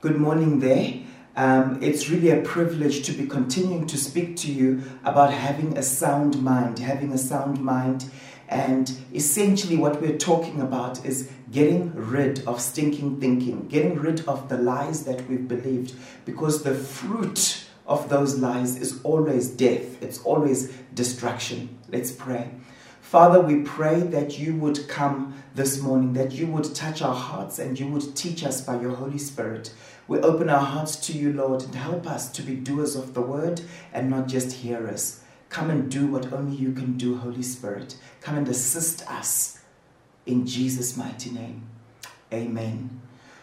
Good morning there. Um, it's really a privilege to be continuing to speak to you about having a sound mind, having a sound mind. And essentially, what we're talking about is getting rid of stinking thinking, getting rid of the lies that we've believed, because the fruit of those lies is always death, it's always destruction. Let's pray. Father, we pray that you would come this morning, that you would touch our hearts and you would teach us by your Holy Spirit. We open our hearts to you, Lord, and help us to be doers of the word and not just hearers. Come and do what only you can do, Holy Spirit. Come and assist us in Jesus' mighty name. Amen.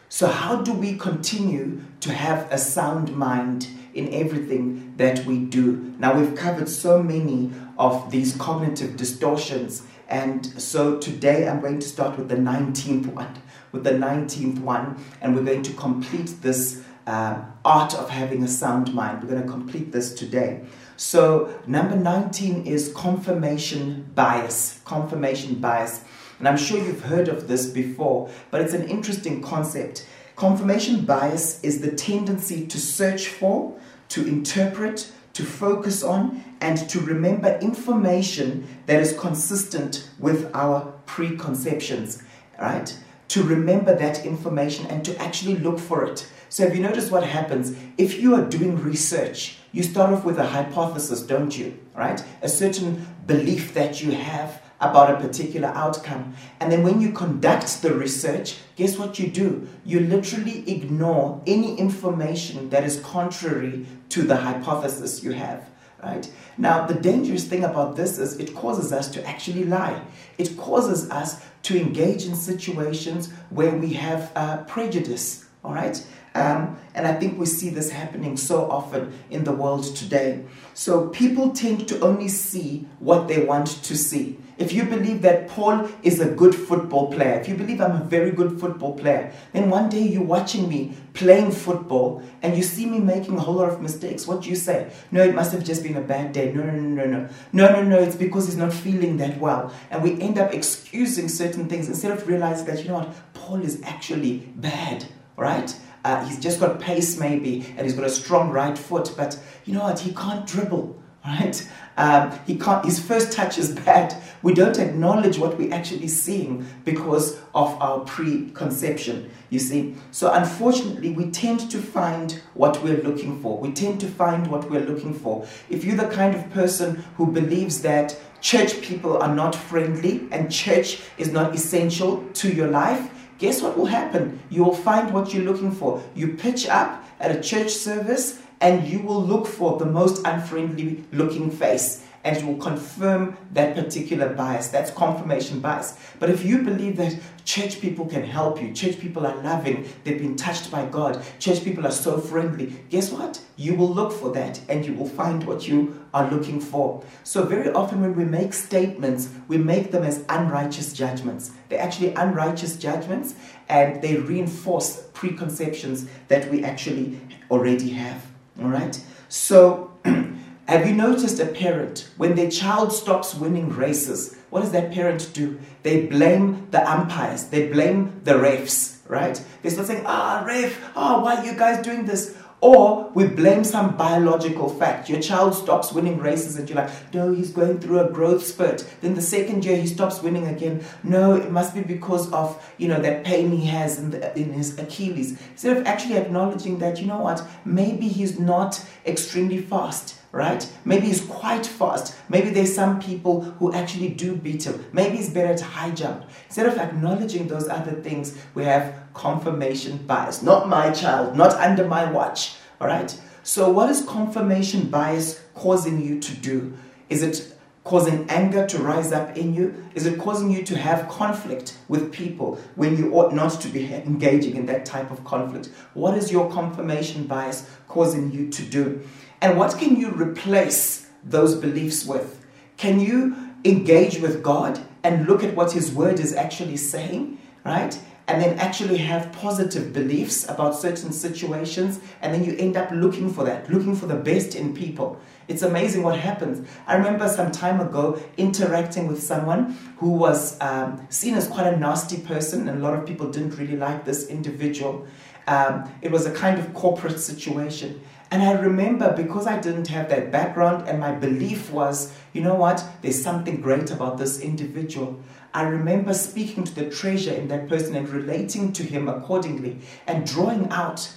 So, how do we continue to have a sound mind in everything that we do? Now, we've covered so many of these cognitive distortions, and so today I'm going to start with the 19th one. With the 19th one, and we're going to complete this uh, art of having a sound mind. We're going to complete this today. So, number 19 is confirmation bias. Confirmation bias. And I'm sure you've heard of this before, but it's an interesting concept. Confirmation bias is the tendency to search for, to interpret, to focus on, and to remember information that is consistent with our preconceptions, right? To remember that information and to actually look for it. So, have you noticed what happens? If you are doing research, you start off with a hypothesis, don't you? Right? A certain belief that you have about a particular outcome. And then when you conduct the research, guess what you do? You literally ignore any information that is contrary to the hypothesis you have. Right? Now, the dangerous thing about this is it causes us to actually lie. It causes us to engage in situations where we have uh, prejudice. All right? Um, and I think we see this happening so often in the world today. So people tend to only see what they want to see. If you believe that Paul is a good football player, if you believe I'm a very good football player, then one day you're watching me playing football and you see me making a whole lot of mistakes. What do you say? No, it must have just been a bad day. No, no, no, no, no. No, no, no, it's because he's not feeling that well. And we end up excusing certain things instead of realizing that, you know what, Paul is actually bad, right? Uh, he's just got pace maybe, and he's got a strong right foot, but you know what? He can't dribble, right? Um, he can't. His first touch is bad. We don't acknowledge what we're actually seeing because of our preconception. You see. So unfortunately, we tend to find what we're looking for. We tend to find what we're looking for. If you're the kind of person who believes that church people are not friendly and church is not essential to your life, guess what will happen? You will find what you're looking for. You pitch up at a church service and you will look for the most unfriendly looking face and you will confirm that particular bias. That's confirmation bias. But if you believe that church people can help you, church people are loving, they've been touched by God, church people are so friendly, guess what? You will look for that and you will find what you are looking for. So, very often when we make statements, we make them as unrighteous judgments. They're actually unrighteous judgments and they reinforce preconceptions that we actually already have. All right? So, have you noticed a parent, when their child stops winning races, what does that parent do? They blame the umpires, they blame the refs, right? They start saying, ah, ref, ah, oh, why are you guys doing this? Or we blame some biological fact. Your child stops winning races and you're like, no, he's going through a growth spurt. Then the second year he stops winning again. No, it must be because of, you know, that pain he has in, the, in his Achilles. Instead of actually acknowledging that, you know what, maybe he's not extremely fast right? Maybe he's quite fast. Maybe there's some people who actually do beat him. Maybe he's better at high jump. Instead of acknowledging those other things, we have confirmation bias. Not my child, not under my watch, all right? So, what is confirmation bias causing you to do? Is it causing anger to rise up in you? Is it causing you to have conflict with people when you ought not to be engaging in that type of conflict? What is your confirmation bias causing you to do? And what can you replace those beliefs with? Can you engage with God and look at what His Word is actually saying, right? And then actually have positive beliefs about certain situations, and then you end up looking for that, looking for the best in people. It's amazing what happens. I remember some time ago interacting with someone who was um, seen as quite a nasty person, and a lot of people didn't really like this individual. Um, it was a kind of corporate situation. And I remember because I didn't have that background and my belief was, you know what, there's something great about this individual. I remember speaking to the treasure in that person and relating to him accordingly and drawing out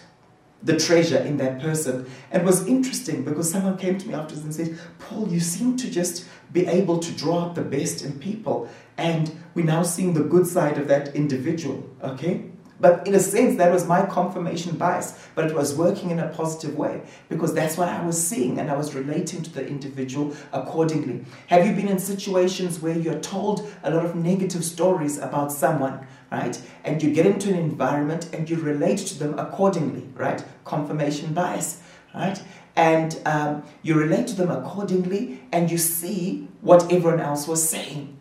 the treasure in that person. And it was interesting because someone came to me afterwards and said, Paul, you seem to just be able to draw out the best in people. And we're now seeing the good side of that individual, okay? But in a sense, that was my confirmation bias, but it was working in a positive way because that's what I was seeing and I was relating to the individual accordingly. Have you been in situations where you're told a lot of negative stories about someone, right? And you get into an environment and you relate to them accordingly, right? Confirmation bias, right? And um, you relate to them accordingly and you see what everyone else was saying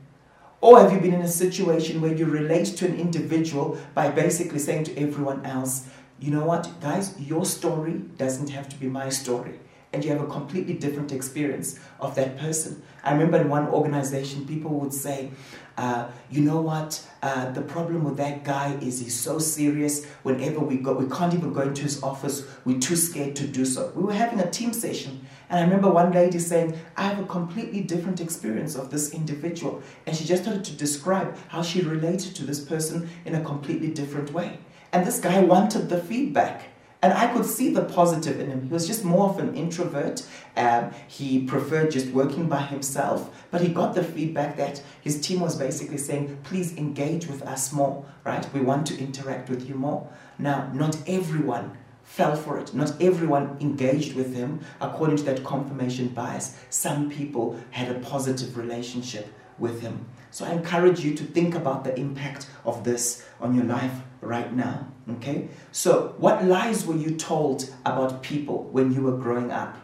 or have you been in a situation where you relate to an individual by basically saying to everyone else, you know what, guys, your story doesn't have to be my story. And you have a completely different experience of that person. I remember in one organization, people would say, uh, you know what? Uh, the problem with that guy is he's so serious. Whenever we go, we can't even go into his office. We're too scared to do so. We were having a team session, and I remember one lady saying, I have a completely different experience of this individual. And she just started to describe how she related to this person in a completely different way. And this guy wanted the feedback. And I could see the positive in him. He was just more of an introvert. Um, he preferred just working by himself. But he got the feedback that his team was basically saying, please engage with us more, right? We want to interact with you more. Now, not everyone fell for it. Not everyone engaged with him according to that confirmation bias. Some people had a positive relationship with him. So I encourage you to think about the impact of this on your life right now. Okay? So, what lies were you told about people when you were growing up?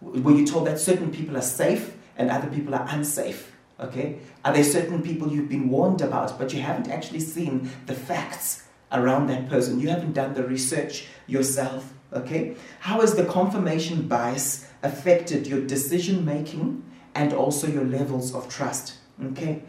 Were you told that certain people are safe and other people are unsafe? Okay? Are there certain people you've been warned about, but you haven't actually seen the facts around that person. You haven't done the research yourself, okay? How has the confirmation bias affected your decision making and also your levels of trust, okay?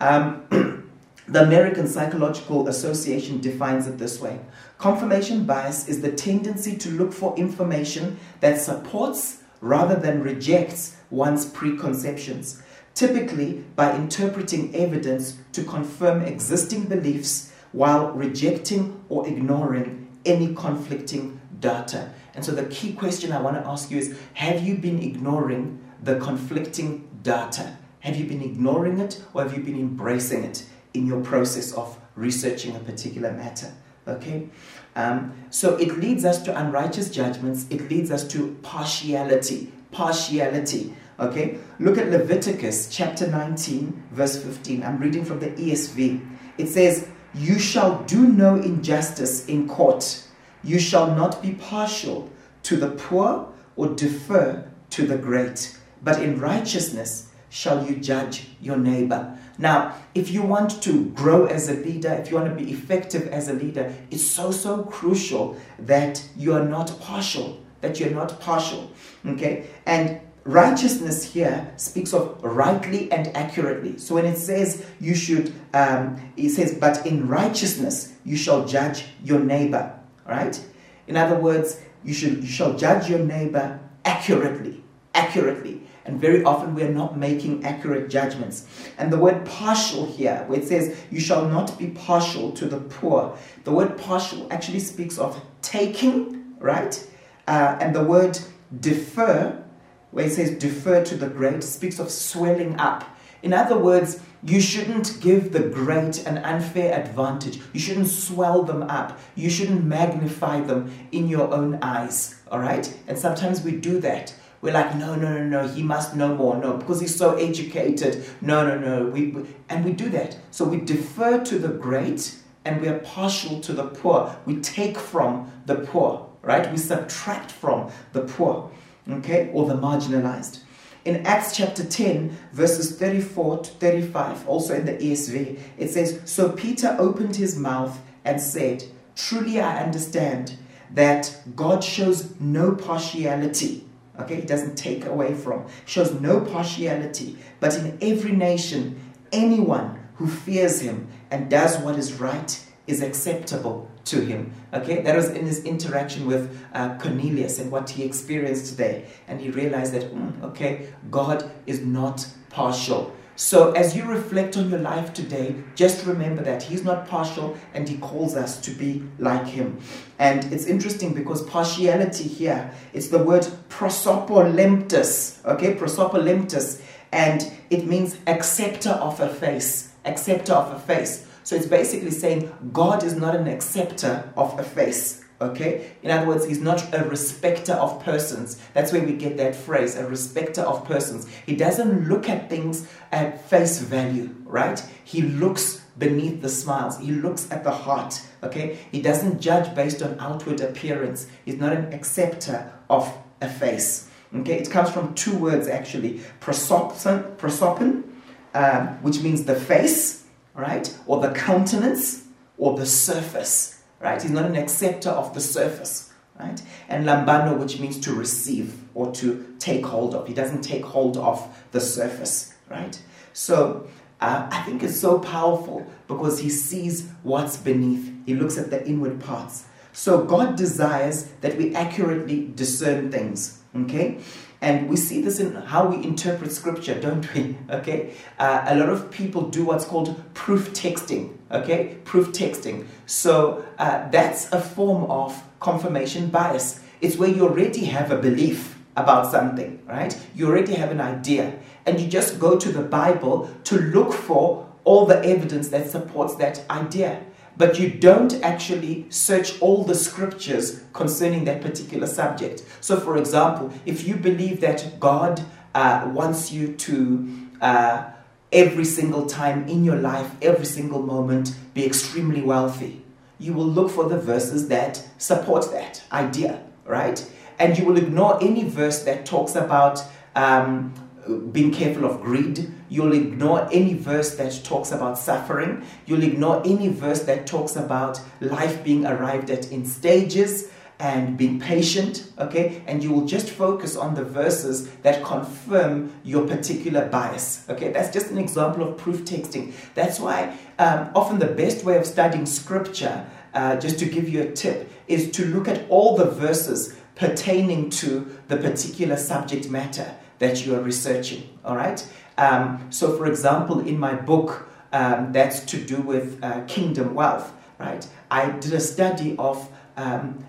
Um, the American Psychological Association defines it this way Confirmation bias is the tendency to look for information that supports rather than rejects one's preconceptions, typically by interpreting evidence to confirm existing beliefs while rejecting or ignoring any conflicting data. And so the key question I want to ask you is Have you been ignoring the conflicting data? Have you been ignoring it or have you been embracing it in your process of researching a particular matter? Okay? Um, so it leads us to unrighteous judgments, it leads us to partiality. Partiality. Okay? Look at Leviticus chapter 19, verse 15. I'm reading from the ESV. It says, you shall do no injustice in court. You shall not be partial to the poor or defer to the great, but in righteousness shall you judge your neighbor. Now, if you want to grow as a leader, if you want to be effective as a leader, it's so, so crucial that you are not partial, that you're not partial. Okay? And righteousness here speaks of rightly and accurately. So when it says you should, um, it says, but in righteousness you shall judge your neighbor. Right? In other words, you should you shall judge your neighbor accurately, accurately. And very often we are not making accurate judgments. And the word partial here, where it says, You shall not be partial to the poor, the word partial actually speaks of taking, right? Uh, and the word defer where it says defer to the great, speaks of swelling up. In other words, you shouldn't give the great an unfair advantage. You shouldn't swell them up. You shouldn't magnify them in your own eyes. All right? And sometimes we do that. We're like, no, no, no, no, he must know more. No, because he's so educated. No, no, no. We, and we do that. So we defer to the great and we are partial to the poor. We take from the poor, right? We subtract from the poor okay, or the marginalized. In Acts chapter 10, verses 34 to 35, also in the ESV, it says, So Peter opened his mouth and said, Truly I understand that God shows no partiality. Okay, he doesn't take away from, shows no partiality, but in every nation, anyone who fears him and does what is right is acceptable to him. Okay, that was in his interaction with uh, Cornelius and what he experienced today. And he realized that, mm, okay, God is not partial. So, as you reflect on your life today, just remember that He's not partial and He calls us to be like Him. And it's interesting because partiality here, it's the word prosopolemptus, okay, prosopolemptus, and it means acceptor of a face, acceptor of a face. So, it's basically saying God is not an acceptor of a face. Okay? In other words, he's not a respecter of persons. That's where we get that phrase, a respecter of persons. He doesn't look at things at face value, right? He looks beneath the smiles. He looks at the heart, okay? He doesn't judge based on outward appearance. He's not an acceptor of a face. Okay? It comes from two words actually. Prosopon, prosopon um, which means the face, right? Or the countenance, or the surface right? He's not an acceptor of the surface, right? And lambano, which means to receive or to take hold of. He doesn't take hold of the surface, right? So uh, I think it's so powerful because he sees what's beneath. He looks at the inward parts. So God desires that we accurately discern things, okay? And we see this in how we interpret scripture, don't we? Okay? Uh, a lot of people do what's called proof texting. Okay? Proof texting. So uh, that's a form of confirmation bias. It's where you already have a belief about something, right? You already have an idea. And you just go to the Bible to look for all the evidence that supports that idea but you don't actually search all the scriptures concerning that particular subject. So, for example, if you believe that God uh, wants you to uh, every single time in your life, every single moment, be extremely wealthy, you will look for the verses that support that idea, right? And you will ignore any verse that talks about um, being careful of greed. You'll ignore any verse that talks about suffering. You'll ignore any verse that talks about life being arrived at in stages and being patient, okay? And you will just focus on the verses that confirm your particular bias, okay? That's just an example of proof texting. That's why um, often the best way of studying scripture, uh, just to give you a tip, is to look at all the verses pertaining to the particular subject matter that you are researching. All right. Um, so, for example, in my book um, that's to do with uh, kingdom wealth, right? I did a study of um,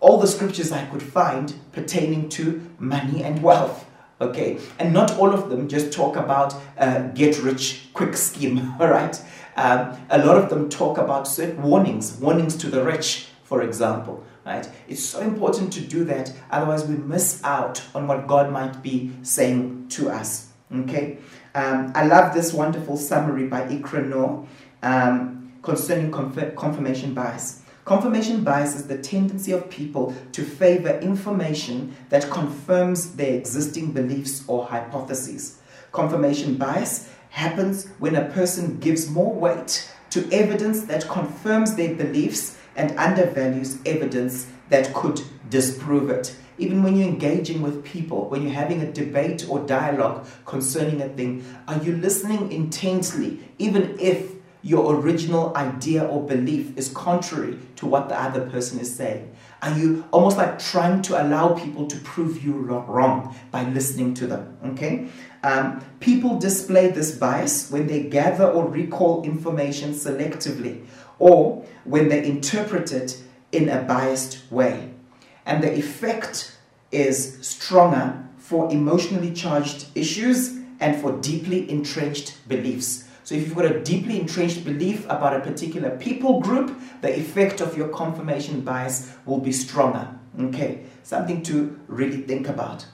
all the scriptures I could find pertaining to money and wealth. Okay, and not all of them just talk about uh, get rich quick scheme. All right, um, a lot of them talk about certain warnings, warnings to the rich, for example right? It's so important to do that, otherwise, we miss out on what God might be saying to us. Okay, um, I love this wonderful summary by Ikra um, concerning confirmation bias. Confirmation bias is the tendency of people to favor information that confirms their existing beliefs or hypotheses. Confirmation bias happens when a person gives more weight to evidence that confirms their beliefs and undervalues evidence that could disprove it. Even when you're engaging with people, when you're having a debate or dialogue concerning a thing, are you listening intently, even if your original idea or belief is contrary to what the other person is saying? Are you almost like trying to allow people to prove you wrong by listening to them? Okay? Um, people display this bias when they gather or recall information selectively or when they interpret it in a biased way. And the effect is stronger for emotionally charged issues and for deeply entrenched beliefs. So, if you've got a deeply entrenched belief about a particular people group, the effect of your confirmation bias will be stronger. Okay, something to really think about.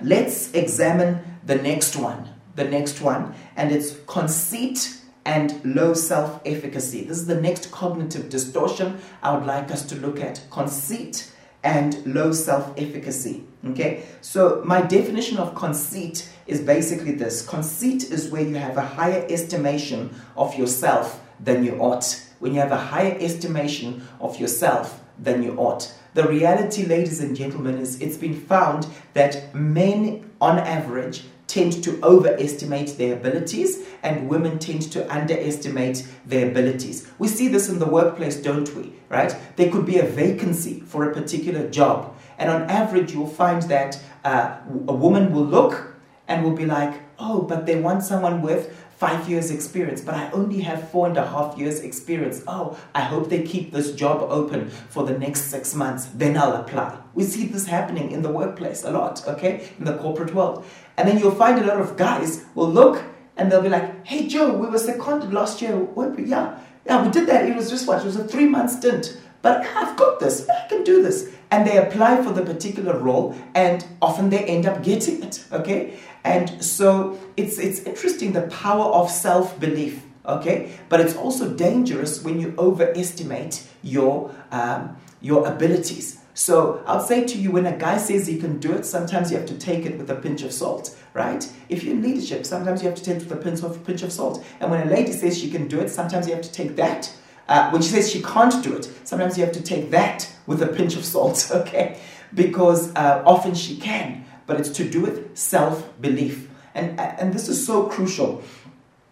Let's examine the next one. The next one, and it's conceit and low self efficacy. This is the next cognitive distortion I would like us to look at conceit and low self efficacy. Okay, so my definition of conceit is basically this conceit is where you have a higher estimation of yourself than you ought. When you have a higher estimation of yourself than you ought. The reality, ladies and gentlemen, is it's been found that men on average tend to overestimate their abilities and women tend to underestimate their abilities. We see this in the workplace, don't we? Right? There could be a vacancy for a particular job, and on average, you'll find that uh, a woman will look and will be like, oh, but they want someone with five years experience, but I only have four and a half years experience. Oh, I hope they keep this job open for the next six months. Then I'll apply. We see this happening in the workplace a lot, okay, in the corporate world. And then you'll find a lot of guys will look and they'll be like, hey, Joe, we were seconded last year. Yeah, yeah, we did that. It was just what? It was a three month stint. But I've got this. I can do this. And they apply for the particular role and often they end up getting it, okay? And so it's, it's interesting the power of self belief, okay? But it's also dangerous when you overestimate your, um, your abilities. So I'll say to you, when a guy says he can do it, sometimes you have to take it with a pinch of salt, right? If you're in leadership, sometimes you have to take it with a pinch of, pinch of salt. And when a lady says she can do it, sometimes you have to take that. Uh, when she says she can't do it, sometimes you have to take that with a pinch of salt, okay? Because uh, often she can but it's to do with self belief. And, and this is so crucial.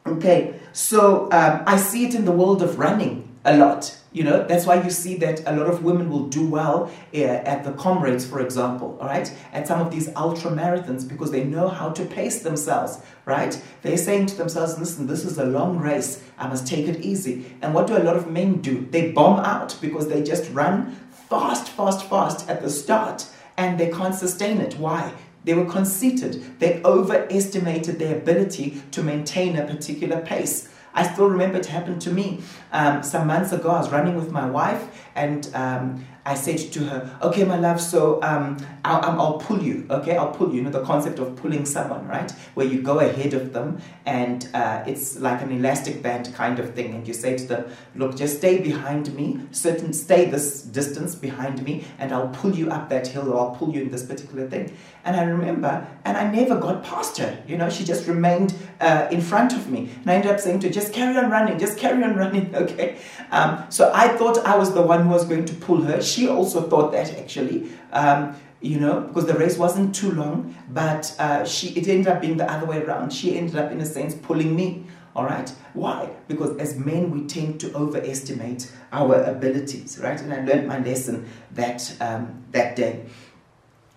Okay, so um, I see it in the world of running a lot. You know, that's why you see that a lot of women will do well uh, at the Comrades, for example, all right, at some of these ultra marathons because they know how to pace themselves, right? They're saying to themselves, listen, this is a long race, I must take it easy. And what do a lot of men do? They bomb out because they just run fast, fast, fast at the start and they can't sustain it. Why? They were conceited. They overestimated their ability to maintain a particular pace. I still remember it happened to me um, some months ago. I was running with my wife, and um, I said to her, "Okay, my love, so um, I'll, I'll, pull you. Okay, I'll pull you. You know the concept of pulling someone, right? Where you go ahead of them, and uh, it's like an elastic band kind of thing. And you say to them, "Look, just stay behind me. Certain, stay this distance behind me, and I'll pull you up that hill, or I'll pull you in this particular thing." And I remember, and I never got past her. You know, she just remained uh, in front of me, and I ended up saying to her, "Just carry on running. Just carry on running." Okay. Um, so I thought I was the one who was going to pull her also thought that actually. Um, you know, because the race wasn't too long, but uh, she it ended up being the other way around. She ended up, in a sense, pulling me. All right. Why? Because as men, we tend to overestimate our abilities, right? And I learned my lesson that um, that day.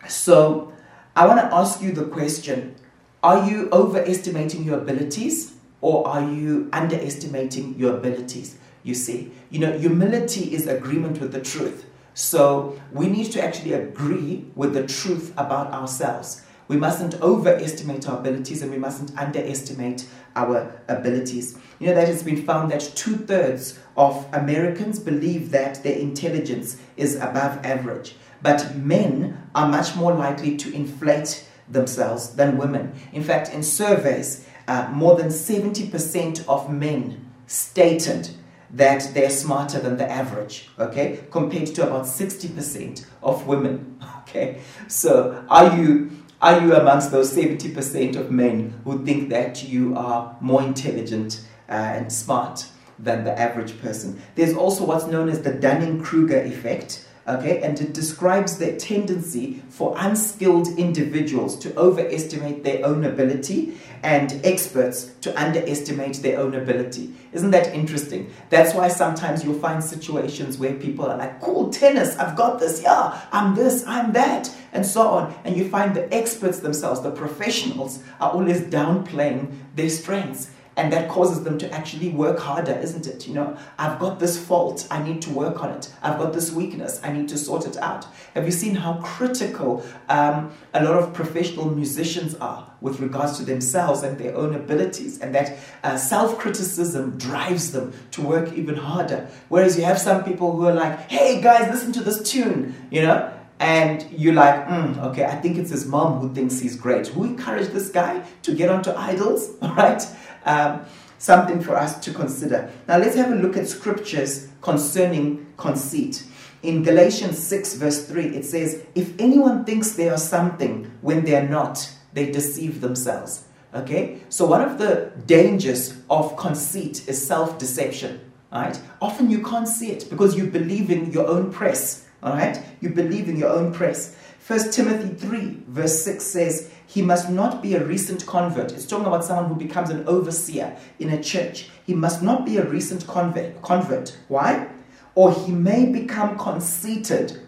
So I want to ask you the question: Are you overestimating your abilities, or are you underestimating your abilities? You see, you know, humility is agreement with the truth. So we need to actually agree with the truth about ourselves. We mustn't overestimate our abilities and we mustn't underestimate our abilities. You know, that has been found that two thirds of Americans believe that their intelligence is above average, but men are much more likely to inflate themselves than women. In fact, in surveys, uh, more than 70% of men stated that they're smarter than the average, okay, compared to about 60% of women, okay. So are you are you amongst those 70% of men who think that you are more intelligent uh, and smart than the average person? There's also what's known as the Dunning-Kruger effect, okay, and it describes the tendency for unskilled individuals to overestimate their own ability and experts to underestimate their own ability. Isn't that interesting? That's why sometimes you'll find situations where people are like, cool, tennis, I've got this, yeah, I'm this, I'm that, and so on. And you find the experts themselves, the professionals, are always downplaying their strengths and that causes them to actually work harder, isn't it? You know, I've got this fault, I need to work on it. I've got this weakness, I need to sort it out. Have you seen how critical um, a lot of professional musicians are with regards to themselves and their own abilities, and that uh, self criticism drives them to work even harder? Whereas you have some people who are like, hey guys, listen to this tune, you know? and you're like, mm, okay, I think it's his mom who thinks he's great. Who encouraged this guy to get onto idols? Right, um, something for us to consider. Now let's have a look at scriptures concerning conceit. In Galatians 6, verse 3, it says, If anyone thinks they are something when they are not, they deceive themselves. Okay? So, one of the dangers of conceit is self deception. Right? Often you can't see it because you believe in your own press. All right? You believe in your own press. 1 Timothy 3, verse 6 says, He must not be a recent convert. It's talking about someone who becomes an overseer in a church. He must not be a recent convert. convert. Why? Or he may become conceited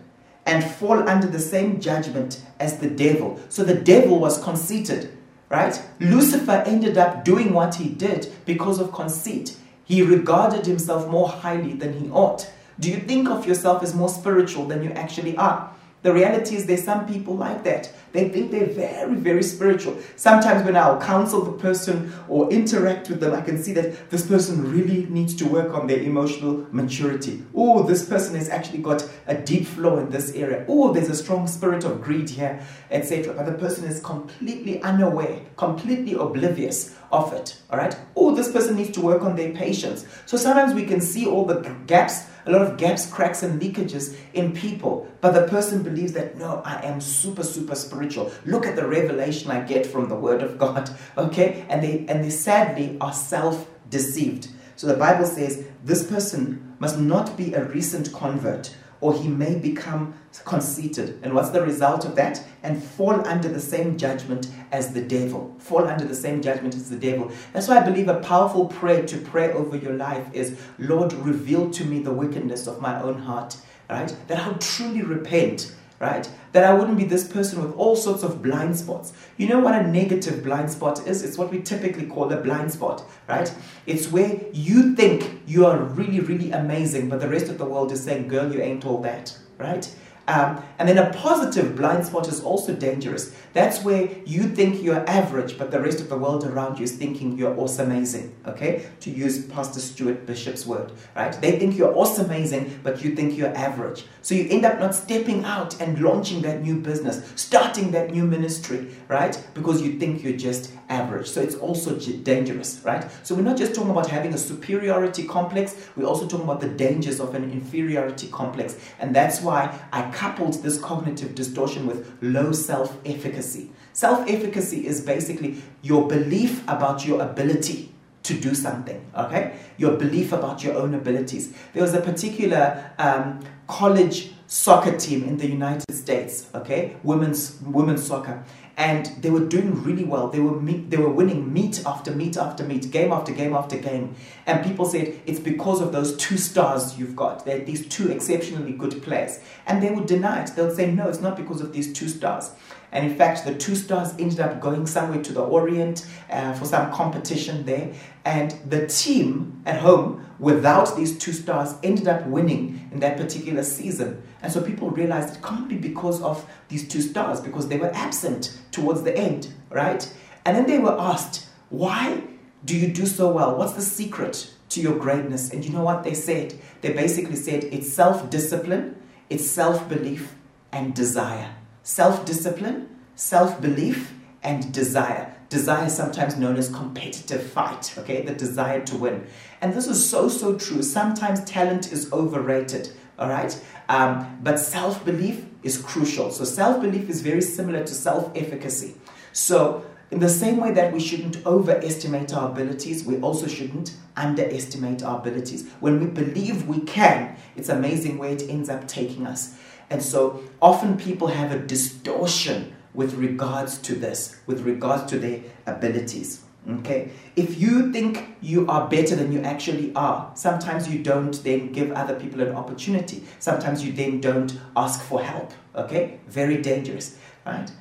and fall under the same judgment as the devil. So the devil was conceited, right? Lucifer ended up doing what he did because of conceit. He regarded himself more highly than he ought. Do you think of yourself as more spiritual than you actually are? The reality is there's some people like that. They think they're very, very spiritual. Sometimes when I'll counsel the person or interact with them, I can see that this person really needs to work on their emotional maturity. Oh, this person has actually got a deep flow in this area. Oh, there's a strong spirit of greed here, etc. But the person is completely unaware, completely oblivious of it. All right? Oh, this person needs to work on their patience. So sometimes we can see all the gaps a lot of gaps, cracks, and leakages in people. But the person believes that, no, I am super, super spiritual. Look at the revelation I get from the Word of God. Okay? And they, and they sadly are self deceived. So the Bible says this person must not be a recent convert or he may become conceited. And what's the result of that? And fall under the same judgment as the devil. Fall under the same judgment as the devil. That's why I believe a powerful prayer to pray over your life is Lord, reveal to me the wickedness of my own heart, right? That I'll truly repent right? That I wouldn't be this person with all sorts of blind spots. You know what a negative blind spot is? It's what we typically call a blind spot, right? It's where you think you are really, really amazing, but the rest of the world is saying, girl, you ain't all that, right? Um, and then a positive blind spot is also dangerous. That's where you think you're average, but the rest of the world around you is thinking you're awesome amazing. Okay? To use Pastor Stuart Bishop's word, right? They think you're awesome amazing, but you think you're average. So you end up not stepping out and launching that new business, starting that new ministry, right? Because you think you're just average. So it's also dangerous, right? So we're not just talking about having a superiority complex, we're also talking about the dangers of an inferiority complex. And that's why I coupled this cognitive distortion with low self efficacy. Self efficacy is basically your belief about your ability to do something, okay? Your belief about your own abilities. There was a particular um, college soccer team in the United States, okay? Women's, women's soccer and they were doing really well. They were meet, they were winning meet after meet after meet, game after game after game. And people said it's because of those two stars you've got. They're these two exceptionally good players, and they would deny it. They'll say no, it's not because of these two stars. And in fact, the two stars ended up going somewhere to the Orient uh, for some competition there. And the team at home, without these two stars, ended up winning in that particular season. And so people realized it can't be because of these two stars, because they were absent towards the end, right? And then they were asked, why do you do so well? What's the secret to your greatness? And you know what they said? They basically said it's self discipline, it's self belief, and desire self discipline, self belief, and desire. Desire is sometimes known as competitive fight, okay? The desire to win. And this is so, so true. Sometimes talent is overrated, all right? Um, but self belief is crucial. So, self belief is very similar to self efficacy. So, in the same way that we shouldn't overestimate our abilities, we also shouldn't underestimate our abilities. When we believe we can, it's amazing where it ends up taking us. And so often people have a distortion with regards to this, with regards to their abilities. Okay? If you think you are better than you actually are, sometimes you don't then give other people an opportunity. Sometimes you then don't ask for help. Okay? Very dangerous, right?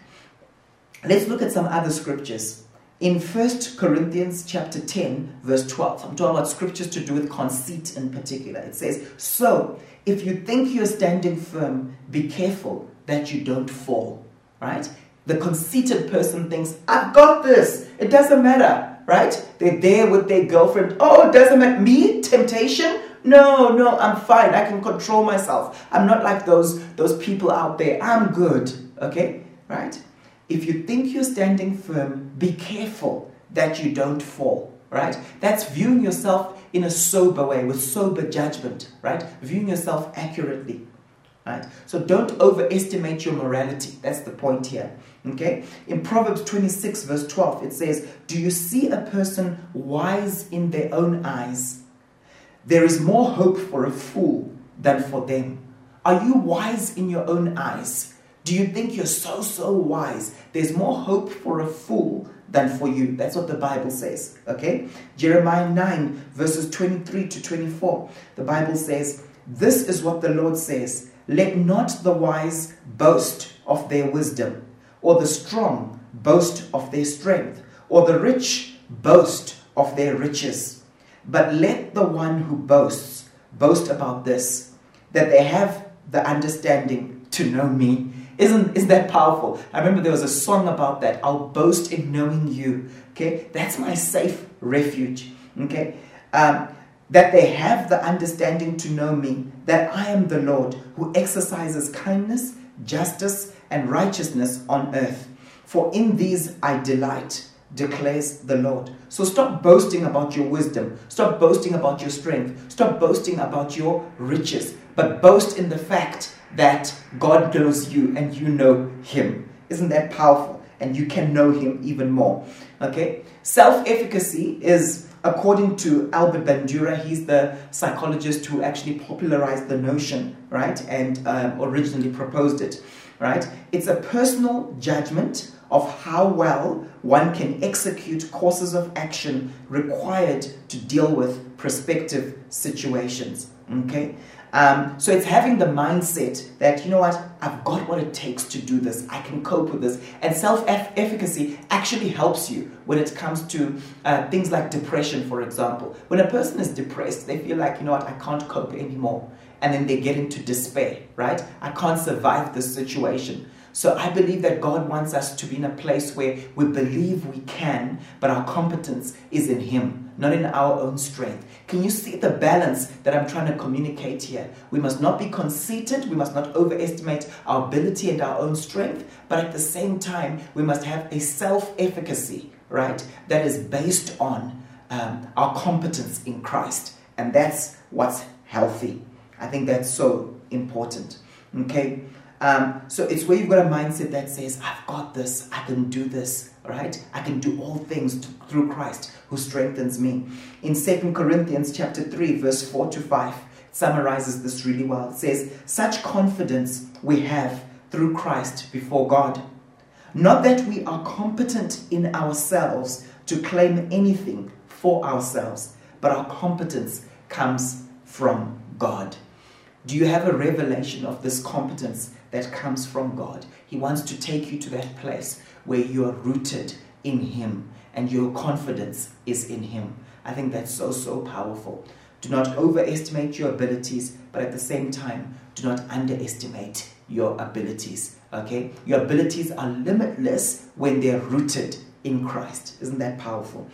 Let's look at some other scriptures. In 1 Corinthians chapter 10, verse 12, I'm talking about scriptures to do with conceit in particular. It says, So if you think you're standing firm, be careful that you don't fall, right? The conceited person thinks, I've got this. It doesn't matter, right? They're there with their girlfriend. Oh, it doesn't matter. Me? Temptation? No, no, I'm fine. I can control myself. I'm not like those, those people out there. I'm good, okay? Right? If you think you're standing firm, be careful that you don't fall, right? That's viewing yourself in a sober way, with sober judgment, right? Viewing yourself accurately, right? So don't overestimate your morality. That's the point here, okay? In Proverbs 26, verse 12, it says, Do you see a person wise in their own eyes? There is more hope for a fool than for them. Are you wise in your own eyes? Do you think you're so, so wise? There's more hope for a fool than for you. That's what the Bible says. Okay? Jeremiah 9, verses 23 to 24. The Bible says, This is what the Lord says Let not the wise boast of their wisdom, or the strong boast of their strength, or the rich boast of their riches. But let the one who boasts boast about this, that they have the understanding to know me isn't, isn't that powerful? I remember there was a song about that. I'll boast in knowing you. Okay, that's my safe refuge. Okay, um, that they have the understanding to know me, that I am the Lord who exercises kindness, justice, and righteousness on earth. For in these I delight, declares the Lord. So stop boasting about your wisdom. Stop boasting about your strength. Stop boasting about your riches. But boast in the fact that God knows you and you know Him. Isn't that powerful? And you can know Him even more. Okay? Self efficacy is, according to Albert Bandura, he's the psychologist who actually popularized the notion, right? And um, originally proposed it, right? It's a personal judgment of how well one can execute courses of action required to deal with prospective situations. Okay? Um, so it's having the mindset that, you know what, I've got what it takes to do this. I can cope with this. And self efficacy actually helps you when it comes to uh, things like depression, for example. When a person is depressed, they feel like, you know what, I can't cope anymore. And then they get into despair, right? I can't survive this situation. So I believe that God wants us to be in a place where we believe we can, but our competence is in Him, not in our own strength. Can you see the balance that I'm trying to communicate here? We must not be conceited, we must not overestimate our ability and our own strength, but at the same time, we must have a self efficacy, right, that is based on um, our competence in Christ. And that's what's healthy. I think that's so important. Okay? Um, so it's where you've got a mindset that says, I've got this, I can do this, right? I can do all things through Christ who strengthens me. In Second Corinthians chapter 3, verse 4 to 5, summarizes this really well. It says, Such confidence we have through Christ before God. Not that we are competent in ourselves to claim anything for ourselves, but our competence comes from God. Do you have a revelation of this competence that comes from God. He wants to take you to that place where you are rooted in Him and your confidence is in Him. I think that's so, so powerful. Do not overestimate your abilities, but at the same time, do not underestimate your abilities. Okay? Your abilities are limitless when they're rooted in Christ. Isn't that powerful?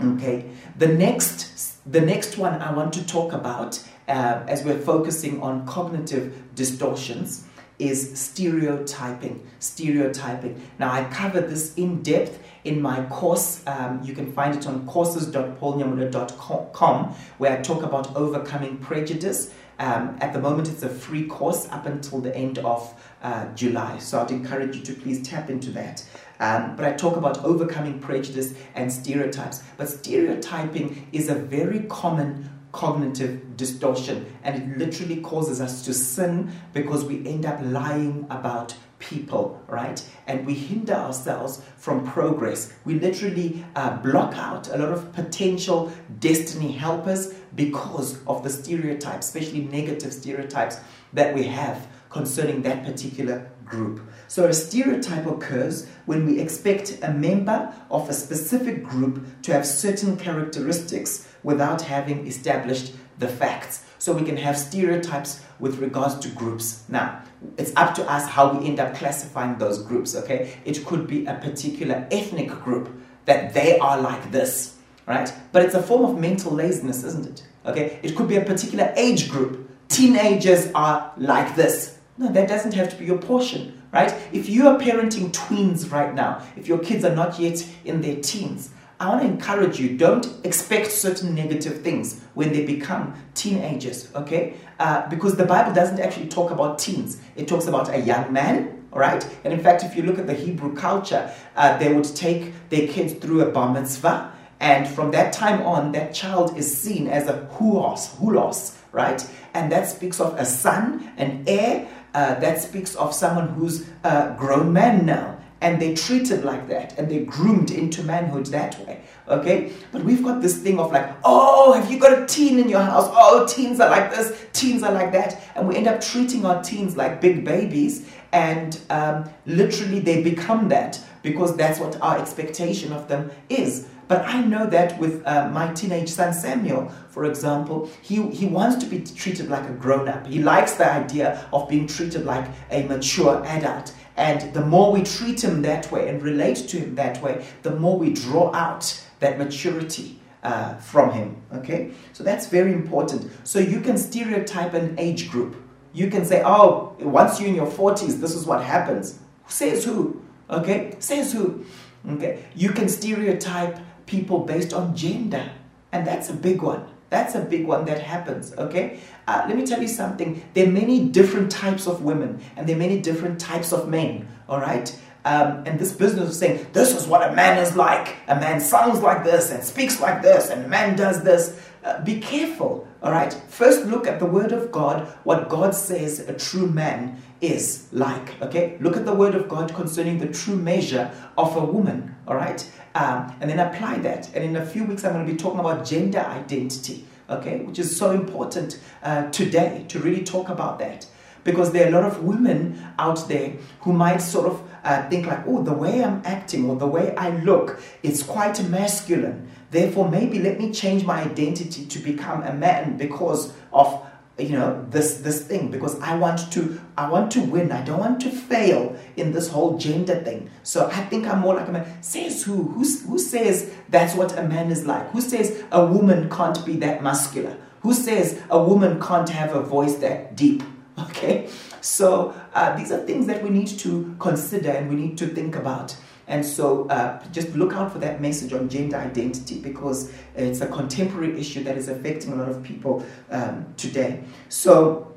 Okay. The next the next one I want to talk about uh, as we're focusing on cognitive distortions is stereotyping. Stereotyping. Now, I cover this in depth in my course. Um, you can find it on courses.paulnyamula.com, where I talk about overcoming prejudice. Um, at the moment, it's a free course up until the end of uh, July. So I'd encourage you to please tap into that. Um, but I talk about overcoming prejudice and stereotypes. But stereotyping is a very common cognitive distortion and it literally causes us to sin because we end up lying about people, right? And we hinder ourselves from progress. We literally uh, block out a lot of potential destiny helpers because of the stereotypes, especially negative stereotypes that we have concerning that particular group. So, a stereotype occurs when we expect a member of a specific group to have certain characteristics without having established the facts. So, we can have stereotypes with regards to groups. Now, it's up to us how we end up classifying those groups, okay? It could be a particular ethnic group that they are like this, right? But it's a form of mental laziness, isn't it? Okay? It could be a particular age group. Teenagers are like this. No, that doesn't have to be your portion, right? If you are parenting tweens right now, if your kids are not yet in their teens, I want to encourage you don't expect certain negative things when they become teenagers, okay? Uh, because the Bible doesn't actually talk about teens, it talks about a young man, all right? And in fact, if you look at the Hebrew culture, uh, they would take their kids through a bar mitzvah, and from that time on, that child is seen as a hulos, hulos, right? And that speaks of a son, an heir, uh, that speaks of someone who's a grown man now and they're treated like that and they're groomed into manhood that way. Okay? But we've got this thing of like, oh, have you got a teen in your house? Oh, teens are like this, teens are like that. And we end up treating our teens like big babies and um, literally they become that because that's what our expectation of them is. But I know that with uh, my teenage son Samuel, for example, he, he wants to be treated like a grown up. He likes the idea of being treated like a mature adult. And the more we treat him that way and relate to him that way, the more we draw out that maturity uh, from him. Okay? So that's very important. So you can stereotype an age group. You can say, oh, once you're in your 40s, this is what happens. Says who? Okay? Says who? Okay? You can stereotype people based on gender. And that's a big one. That's a big one that happens, okay? Uh, let me tell you something. There are many different types of women and there are many different types of men, all right? Um, and this business of saying, this is what a man is like. A man sounds like this and speaks like this, and a man does this. Uh, be careful, all right? First, look at the Word of God, what God says a true man is like, okay? Look at the Word of God concerning the true measure of a woman, all right? Um, and then apply that. And in a few weeks, I'm going to be talking about gender identity, okay, which is so important uh, today to really talk about that. Because there are a lot of women out there who might sort of uh, think like, oh, the way I'm acting or the way I look is quite masculine. Therefore, maybe let me change my identity to become a man because of you know this this thing. Because i want to i want to win. I don't want to fail in this whole gender thing. So i think i'm more like a man. Says who? Who, who says that's what a man is like? Who says a woman can't be that muscular? Who says a woman can't have a voice that deep? Okay so uh, these are things that we need to consider and we need to think about and so uh, just look out for that message on gender identity because it's a contemporary issue that is affecting a lot of people um, today. So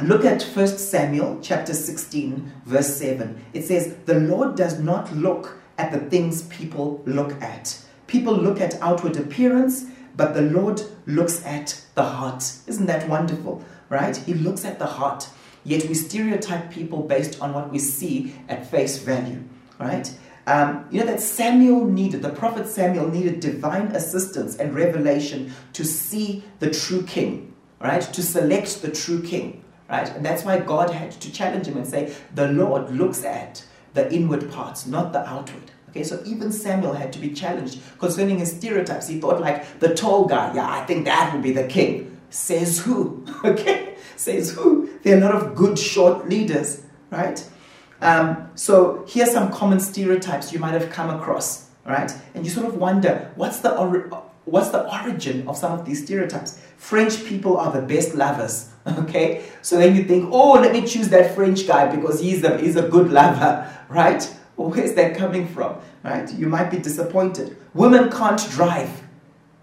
look at 1 Samuel chapter 16, verse 7. It says, The Lord does not look at the things people look at. People look at outward appearance, but the Lord looks at the heart. Isn't that wonderful? Right? He looks at the heart. Yet we stereotype people based on what we see at face value. Right? Um, you know that Samuel needed, the prophet Samuel needed divine assistance and revelation to see the true king, right? To select the true king, right? And that's why God had to challenge him and say, The Lord looks at the inward parts, not the outward. Okay, so even Samuel had to be challenged concerning his stereotypes. He thought, like, the tall guy, yeah, I think that would be the king. Says who? Okay, says who? There are a lot of good short leaders, right? Um, so here's some common stereotypes you might have come across, right? And you sort of wonder what's the what's the origin of some of these stereotypes? French people are the best lovers, okay? So then you think, oh, let me choose that French guy because he's a he's a good lover, right? Well, where's that coming from, right? You might be disappointed. Women can't drive.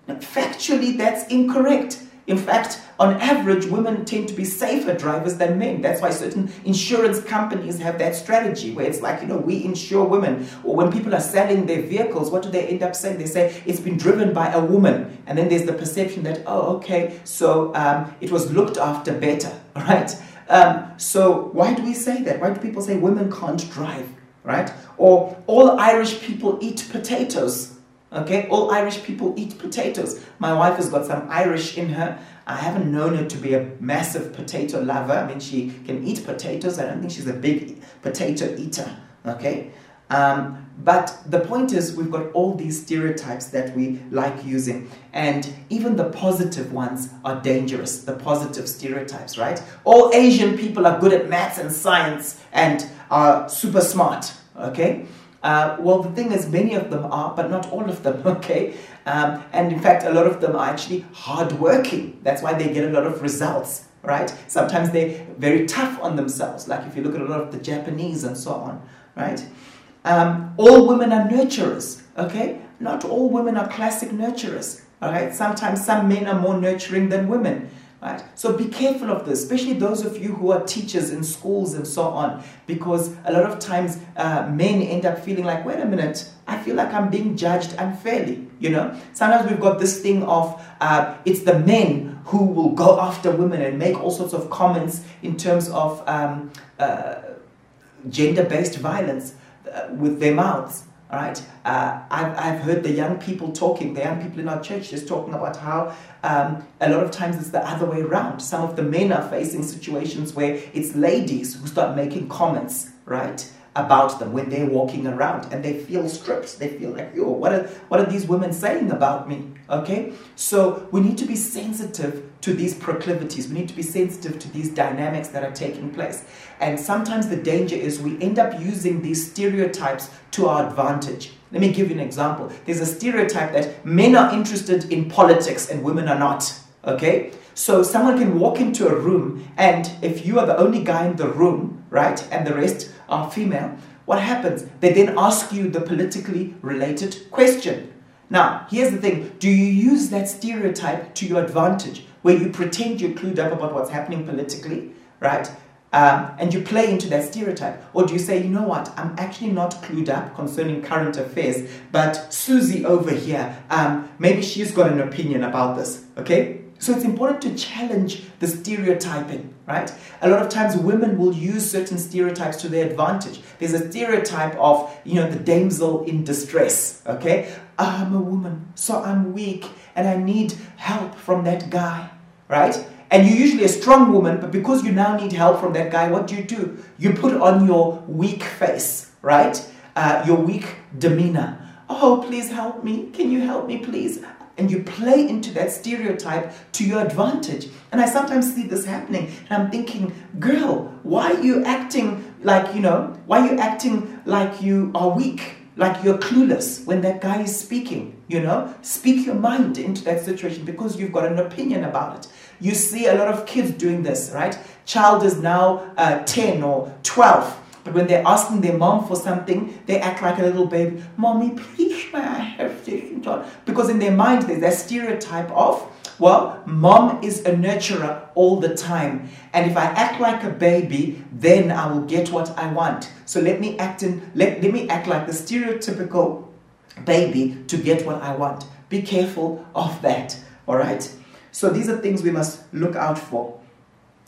Factually, that's incorrect. In fact, on average, women tend to be safer drivers than men. That's why certain insurance companies have that strategy where it's like, you know, we insure women. Or when people are selling their vehicles, what do they end up saying? They say it's been driven by a woman. And then there's the perception that, oh, okay, so um, it was looked after better, right? Um, so why do we say that? Why do people say women can't drive, right? Or all Irish people eat potatoes. Okay, all Irish people eat potatoes. My wife has got some Irish in her. I haven't known her to be a massive potato lover. I mean, she can eat potatoes. I don't think she's a big potato eater. Okay, um, but the point is, we've got all these stereotypes that we like using, and even the positive ones are dangerous. The positive stereotypes, right? All Asian people are good at maths and science and are super smart. Okay. Uh, well, the thing is, many of them are, but not all of them, okay? Um, and in fact, a lot of them are actually hardworking. That's why they get a lot of results, right? Sometimes they're very tough on themselves, like if you look at a lot of the Japanese and so on, right? Um, all women are nurturers, okay? Not all women are classic nurturers, all right? Sometimes some men are more nurturing than women. Right? So be careful of this, especially those of you who are teachers in schools and so on, because a lot of times uh, men end up feeling like, wait a minute, I feel like I'm being judged unfairly. You know, sometimes we've got this thing of uh, it's the men who will go after women and make all sorts of comments in terms of um, uh, gender-based violence uh, with their mouths. Right, uh, I've, I've heard the young people talking, the young people in our church just talking about how um, a lot of times it's the other way around. Some of the men are facing situations where it's ladies who start making comments, right, about them when they're walking around and they feel stripped. They feel like, yo, what are, what are these women saying about me? Okay, so we need to be sensitive to these proclivities. We need to be sensitive to these dynamics that are taking place. And sometimes the danger is we end up using these stereotypes to our advantage. Let me give you an example. There's a stereotype that men are interested in politics and women are not. Okay? So someone can walk into a room, and if you are the only guy in the room, right, and the rest are female, what happens? They then ask you the politically related question. Now, here's the thing do you use that stereotype to your advantage, where you pretend you're clued up about what's happening politically, right? Um, and you play into that stereotype? Or do you say, you know what, I'm actually not clued up concerning current affairs, but Susie over here, um, maybe she's got an opinion about this, okay? So it's important to challenge the stereotyping, right? A lot of times women will use certain stereotypes to their advantage. There's a stereotype of, you know, the damsel in distress, okay? I'm a woman, so I'm weak and I need help from that guy, right? And you're usually a strong woman, but because you now need help from that guy, what do you do? You put on your weak face, right? Uh, your weak demeanor. Oh, please help me. Can you help me, please? And you play into that stereotype to your advantage. And I sometimes see this happening, and I'm thinking, girl, why are you acting like, you know, why are you acting like you are weak? like you're clueless when that guy is speaking, you know? Speak your mind into that situation because you've got an opinion about it. You see a lot of kids doing this, right? Child is now uh, 10 or 12, but when they're asking their mom for something, they act like a little baby. Mommy, please, may I have this? Because in their mind, there's that stereotype of, well, mom is a nurturer all the time. And if I act like a baby, then I will get what I want. So let me act in, let, let me act like the stereotypical baby to get what I want. Be careful of that. All right? So these are things we must look out for.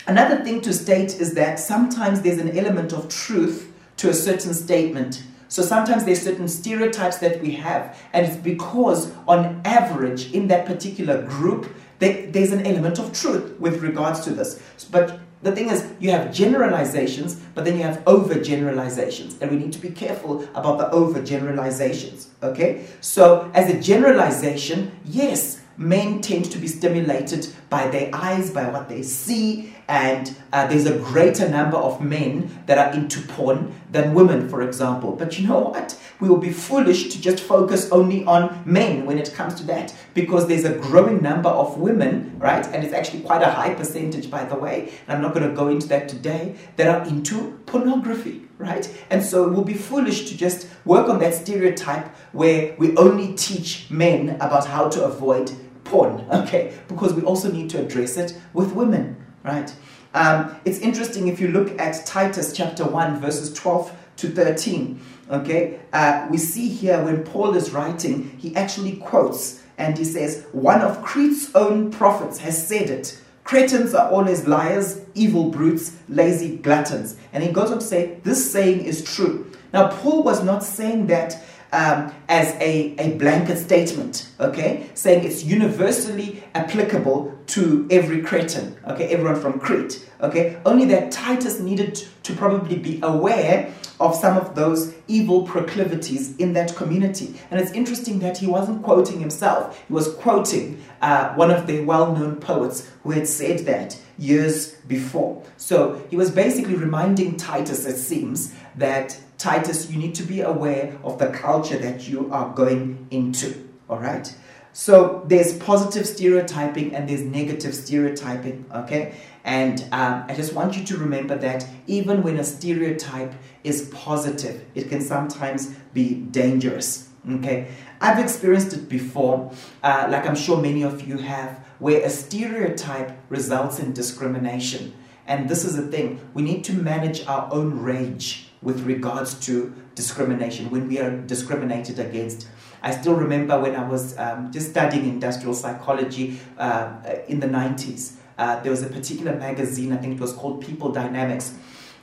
Another thing to state is that sometimes there's an element of truth to a certain statement. So sometimes there's certain stereotypes that we have, and it's because, on average, in that particular group, there's an element of truth with regards to this. But the thing is, you have generalizations, but then you have overgeneralizations, and we need to be careful about the overgeneralizations. Okay? So, as a generalization, yes, men tend to be stimulated by their eyes, by what they see, and uh, there's a greater number of men that are into porn than women, for example. But you know what? We will be foolish to just focus only on men when it comes to that, because there's a growing number of women, right? And it's actually quite a high percentage, by the way, and I'm not going to go into that today, that are into pornography, right? And so it will be foolish to just work on that stereotype where we only teach men about how to avoid porn, okay? Because we also need to address it with women, right? Um, it's interesting if you look at Titus chapter 1, verses 12 to 13, okay? Uh, we see here when Paul is writing, he actually quotes and he says, One of Crete's own prophets has said it. Cretans are always liars, evil brutes, lazy gluttons. And he goes on to say, This saying is true. Now, Paul was not saying that um, as a, a blanket statement, okay? Saying it's universally applicable to every Cretan, okay? Everyone from Crete, okay? Only that Titus needed to probably be aware of some of those evil proclivities in that community. And it's interesting that he wasn't quoting himself, he was quoting uh, one of the well known poets who had said that years before. So he was basically reminding Titus, it seems, that Titus, you need to be aware of the culture that you are going into. All right? So there's positive stereotyping and there's negative stereotyping, okay? And um, I just want you to remember that even when a stereotype is positive, it can sometimes be dangerous, okay? I've experienced it before, uh, like I'm sure many of you have, where a stereotype results in discrimination. And this is the thing we need to manage our own rage with regards to discrimination when we are discriminated against. I still remember when I was um, just studying industrial psychology uh, in the 90s. Uh, there was a particular magazine, I think it was called People Dynamics,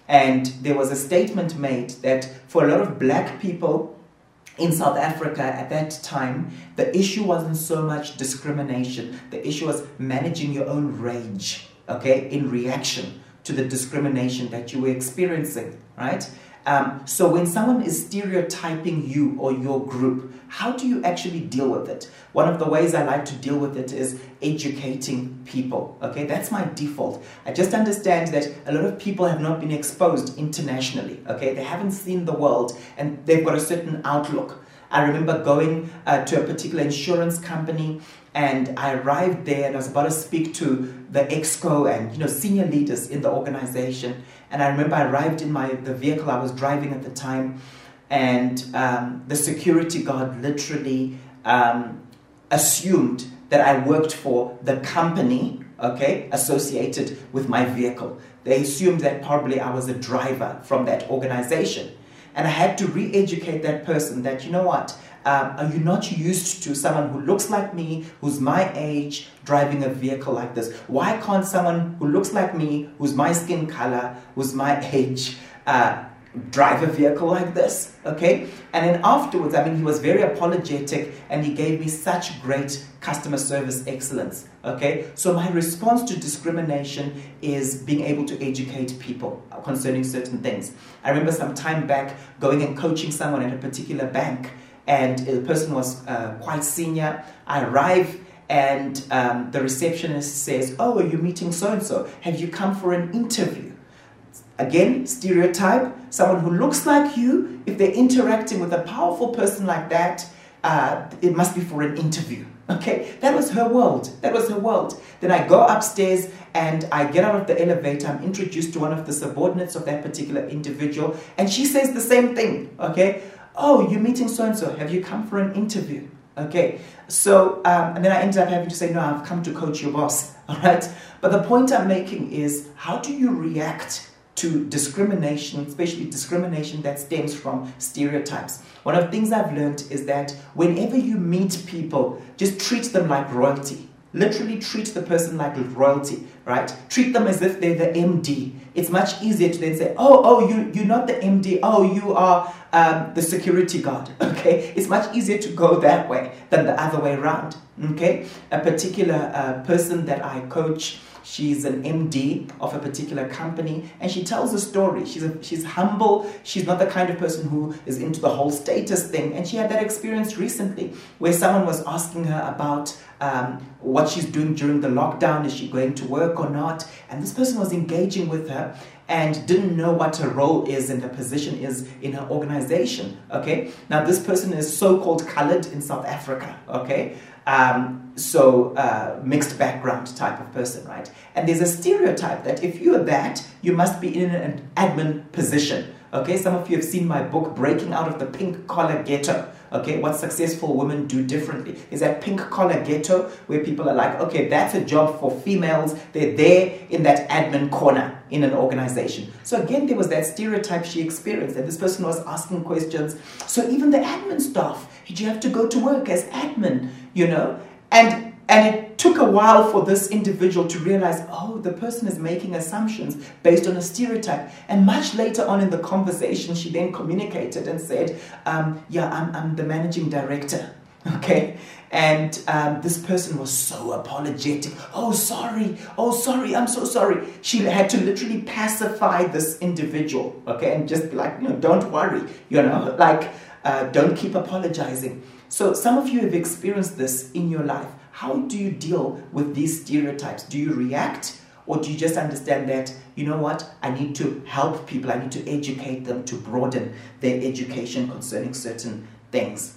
and there was a statement made that for a lot of black people in South Africa at that time, the issue wasn't so much discrimination, the issue was managing your own rage, okay, in reaction to the discrimination that you were experiencing, right? Um, so when someone is stereotyping you or your group, how do you actually deal with it? One of the ways I like to deal with it is educating people. Okay, that's my default. I just understand that a lot of people have not been exposed internationally. Okay, they haven't seen the world and they've got a certain outlook. I remember going uh, to a particular insurance company and I arrived there and I was about to speak to the exco and you know senior leaders in the organization. And I remember I arrived in my the vehicle I was driving at the time, and um, the security guard literally um, assumed that I worked for the company, okay, associated with my vehicle. They assumed that probably I was a driver from that organization. And I had to re educate that person that, you know what, um, are you not used to someone who looks like me, who's my age, driving a vehicle like this? Why can't someone who looks like me, who's my skin color, who's my age, uh, drive a vehicle like this? Okay? And then afterwards, I mean, he was very apologetic and he gave me such great customer service excellence. Okay? So, my response to discrimination is being able to educate people concerning certain things. I remember some time back going and coaching someone at a particular bank and the person was uh, quite senior. I arrive and um, the receptionist says, Oh, are you meeting so and so? Have you come for an interview? Again, stereotype someone who looks like you, if they're interacting with a powerful person like that, uh, it must be for an interview. Okay, that was her world. That was her world. Then I go upstairs and I get out of the elevator. I'm introduced to one of the subordinates of that particular individual, and she says the same thing. Okay, oh, you're meeting so and so. Have you come for an interview? Okay, so um, and then I ended up having to say, no, I've come to coach your boss. All right, but the point I'm making is, how do you react to discrimination, especially discrimination that stems from stereotypes? One of the things I've learned is that whenever you meet people, just treat them like royalty. Literally treat the person like royalty, right? Treat them as if they're the MD. It's much easier to then say, oh, oh, you, you're not the MD. Oh, you are um, the security guard. Okay, it's much easier to go that way than the other way around. Okay, a particular uh, person that I coach She's an MD of a particular company and she tells a story. She's, a, she's humble. She's not the kind of person who is into the whole status thing. And she had that experience recently where someone was asking her about um, what she's doing during the lockdown. Is she going to work or not? And this person was engaging with her and didn't know what her role is and her position is in her organization. Okay, now this person is so called colored in South Africa. Okay, um, so uh, mixed background type of person, right? And there's a stereotype that if you're that, you must be in an admin position. Okay, some of you have seen my book, Breaking Out of the Pink Collar Ghetto. Okay, what successful women do differently is that pink collar ghetto where people are like, okay, that's a job for females. They're there in that admin corner in an organization. So again, there was that stereotype she experienced, and this person was asking questions. So even the admin staff, did you have to go to work as admin? You know, and and it took a while for this individual to realize, oh, the person is making assumptions based on a stereotype. And much later on in the conversation, she then communicated and said, um, yeah, I'm, I'm the managing director. Okay. And um, this person was so apologetic. Oh, sorry. Oh, sorry. I'm so sorry. She had to literally pacify this individual. Okay. And just be like, you know, don't worry. You know, like, uh, don't keep apologizing. So, some of you have experienced this in your life. How do you deal with these stereotypes? Do you react or do you just understand that, you know what, I need to help people, I need to educate them to broaden their education concerning certain things?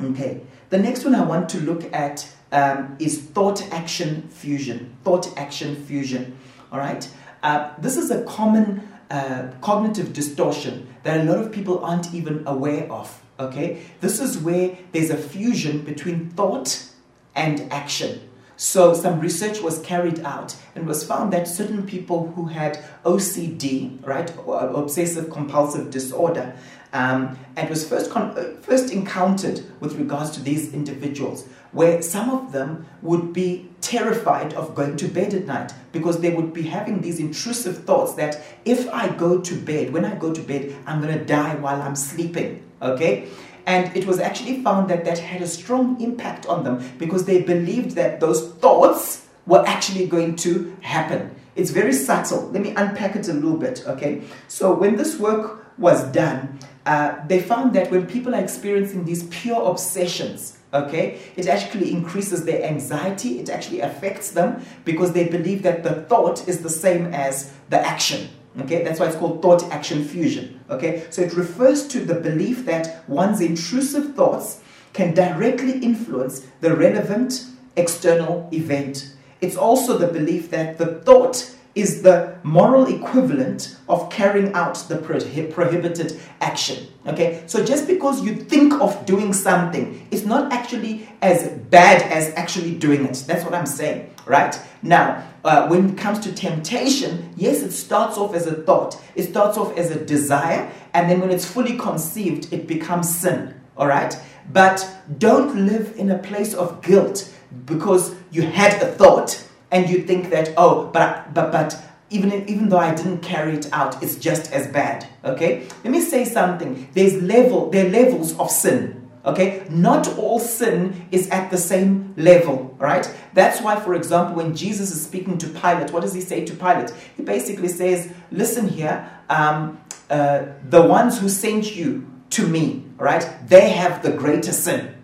Okay, the next one I want to look at um, is thought action fusion. Thought action fusion. All right, uh, this is a common uh, cognitive distortion that a lot of people aren't even aware of. Okay? This is where there's a fusion between thought and action. So, some research was carried out and was found that certain people who had OCD, right, obsessive compulsive disorder, um, and was first, uh, first encountered with regards to these individuals, where some of them would be terrified of going to bed at night because they would be having these intrusive thoughts that if I go to bed, when I go to bed, I'm going to die while I'm sleeping. Okay? And it was actually found that that had a strong impact on them because they believed that those thoughts were actually going to happen. It's very subtle. Let me unpack it a little bit, okay? So, when this work was done, uh, they found that when people are experiencing these pure obsessions, okay, it actually increases their anxiety, it actually affects them because they believe that the thought is the same as the action. Okay, that's why it's called thought action fusion. Okay, so it refers to the belief that one's intrusive thoughts can directly influence the relevant external event. It's also the belief that the thought is the moral equivalent of carrying out the prohibited action. Okay, so just because you think of doing something, it's not actually as bad as actually doing it. That's what I'm saying, right? Now, uh, when it comes to temptation, yes, it starts off as a thought, it starts off as a desire, and then when it's fully conceived, it becomes sin, all right? But don't live in a place of guilt because you had a thought and you think that oh but but but even even though I didn't carry it out it's just as bad okay? Let me say something. There's level there are levels of sin okay? Not all sin is at the same level right? That's why for example when jesus is speaking to pilate what does he say to pilate? He basically says listen here um, uh, the ones who sent you to me right they have the greater sin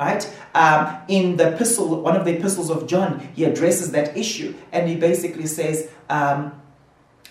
right? Um, in the epistle, one of the epistles of John, he addresses that issue and he basically says, um,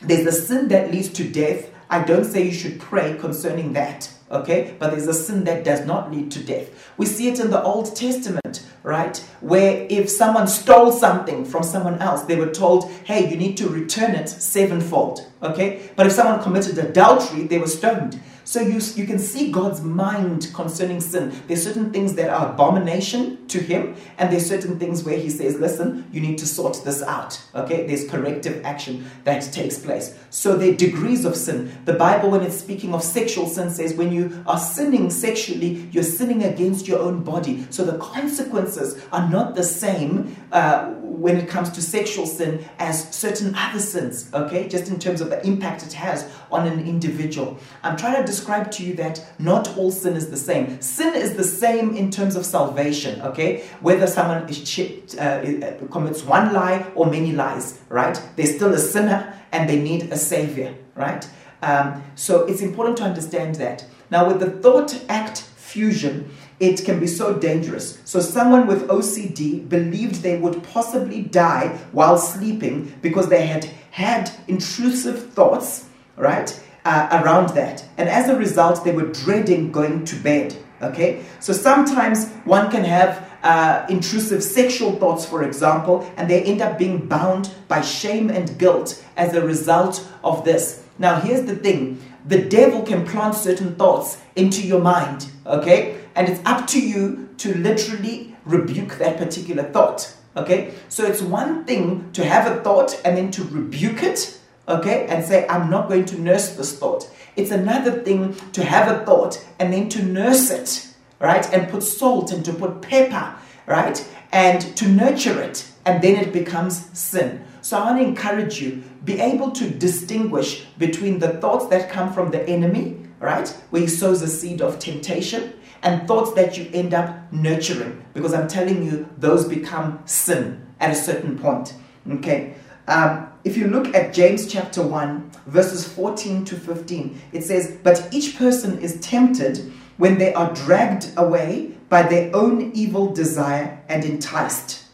There's a sin that leads to death. I don't say you should pray concerning that, okay? But there's a sin that does not lead to death. We see it in the Old Testament, right? Where if someone stole something from someone else, they were told, hey, you need to return it sevenfold, okay? But if someone committed adultery, they were stoned. So you, you can see God's mind concerning sin. There's certain things that are abomination to him, and there's certain things where he says, listen, you need to sort this out. Okay? There's corrective action that takes place. So there are degrees of sin. The Bible, when it's speaking of sexual sin, says when you are sinning sexually, you're sinning against your own body. So the consequences are not the same uh, when it comes to sexual sin as certain other sins, okay? Just in terms of the impact it has on an individual. I'm trying to describe to you that not all sin is the same. Sin is the same in terms of salvation, okay? Whether someone is chipped, uh, uh, commits one lie or many lies, right? They're still a sinner and they need a savior, right? Um, so it's important to understand that. Now, with the thought act fusion, it can be so dangerous. So, someone with OCD believed they would possibly die while sleeping because they had had intrusive thoughts, right, uh, around that. And as a result, they were dreading going to bed. Okay? So, sometimes one can have uh, intrusive sexual thoughts, for example, and they end up being bound by shame and guilt as a result of this. Now, here's the thing the devil can plant certain thoughts into your mind, okay? And it's up to you to literally rebuke that particular thought. Okay? So it's one thing to have a thought and then to rebuke it, okay, and say, I'm not going to nurse this thought. It's another thing to have a thought and then to nurse it, right? And put salt and to put pepper, right? And to nurture it, and then it becomes sin. So I want to encourage you, be able to distinguish between the thoughts that come from the enemy, right? Where he sows a seed of temptation and thoughts that you end up nurturing because I'm telling you, those become sin at a certain point. Okay. Um, if you look at James chapter 1, verses 14 to 15, it says, But each person is tempted when they are dragged away by their own evil desire and enticed.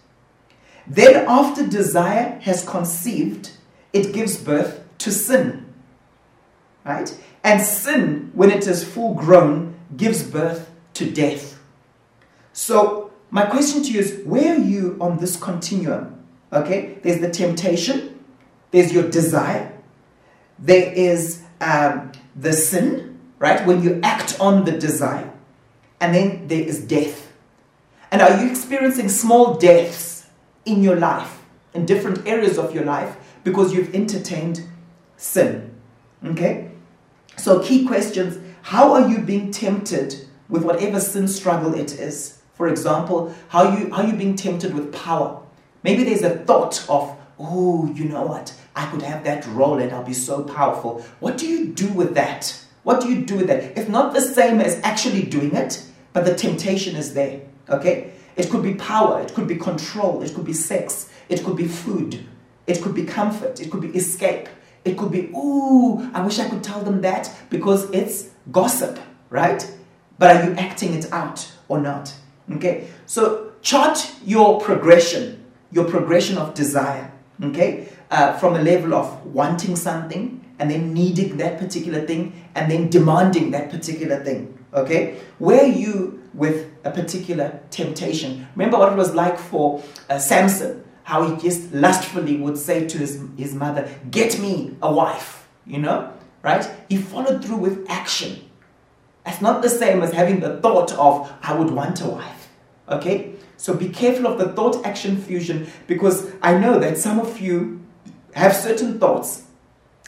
Then, after desire has conceived, it gives birth to sin. Right? And sin, when it is full grown, gives birth to death. So, my question to you is where are you on this continuum? Okay, there's the temptation, there's your desire, there is um, the sin, right? When you act on the desire, and then there is death. And are you experiencing small deaths in your life, in different areas of your life, because you've entertained sin? Okay? So, key questions how are you being tempted with whatever sin struggle it is? For example, how you are you being tempted with power? Maybe there's a thought of, oh, you know what? I could have that role and I'll be so powerful. What do you do with that? What do you do with that? It's not the same as actually doing it, but the temptation is there. Okay? It could be power, it could be control, it could be sex, it could be food, it could be comfort, it could be escape, it could be, ooh, I wish I could tell them that because it's gossip, right? But are you acting it out or not? Okay? So chart your progression, your progression of desire, okay? Uh, from a level of wanting something and then needing that particular thing and then demanding that particular thing, okay? Where you with a particular temptation. Remember what it was like for uh, Samson, how he just lustfully would say to his, his mother, Get me a wife, you know, right? He followed through with action. That's not the same as having the thought of, I would want a wife, okay? So be careful of the thought action fusion because I know that some of you have certain thoughts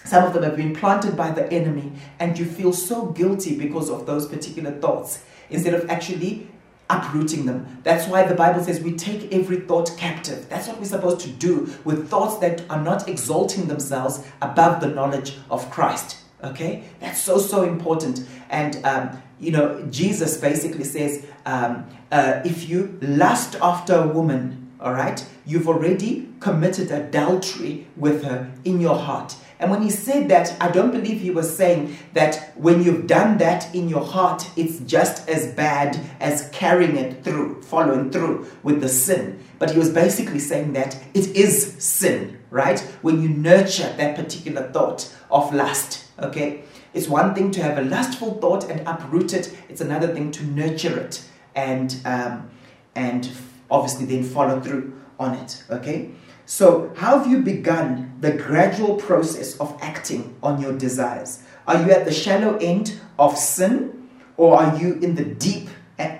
some of them have been planted by the enemy, and you feel so guilty because of those particular thoughts instead of actually uprooting them. That's why the Bible says we take every thought captive. That's what we're supposed to do with thoughts that are not exalting themselves above the knowledge of Christ. Okay? That's so, so important. And, um, you know, Jesus basically says um, uh, if you lust after a woman, all right, you've already committed adultery with her in your heart. And when he said that, I don't believe he was saying that when you've done that in your heart, it's just as bad as carrying it through, following through with the sin. But he was basically saying that it is sin, right? When you nurture that particular thought of lust, okay? It's one thing to have a lustful thought and uproot it, it's another thing to nurture it and, um, and obviously then follow through on it, okay? So, how have you begun the gradual process of acting on your desires? Are you at the shallow end of sin, or are you in the deep,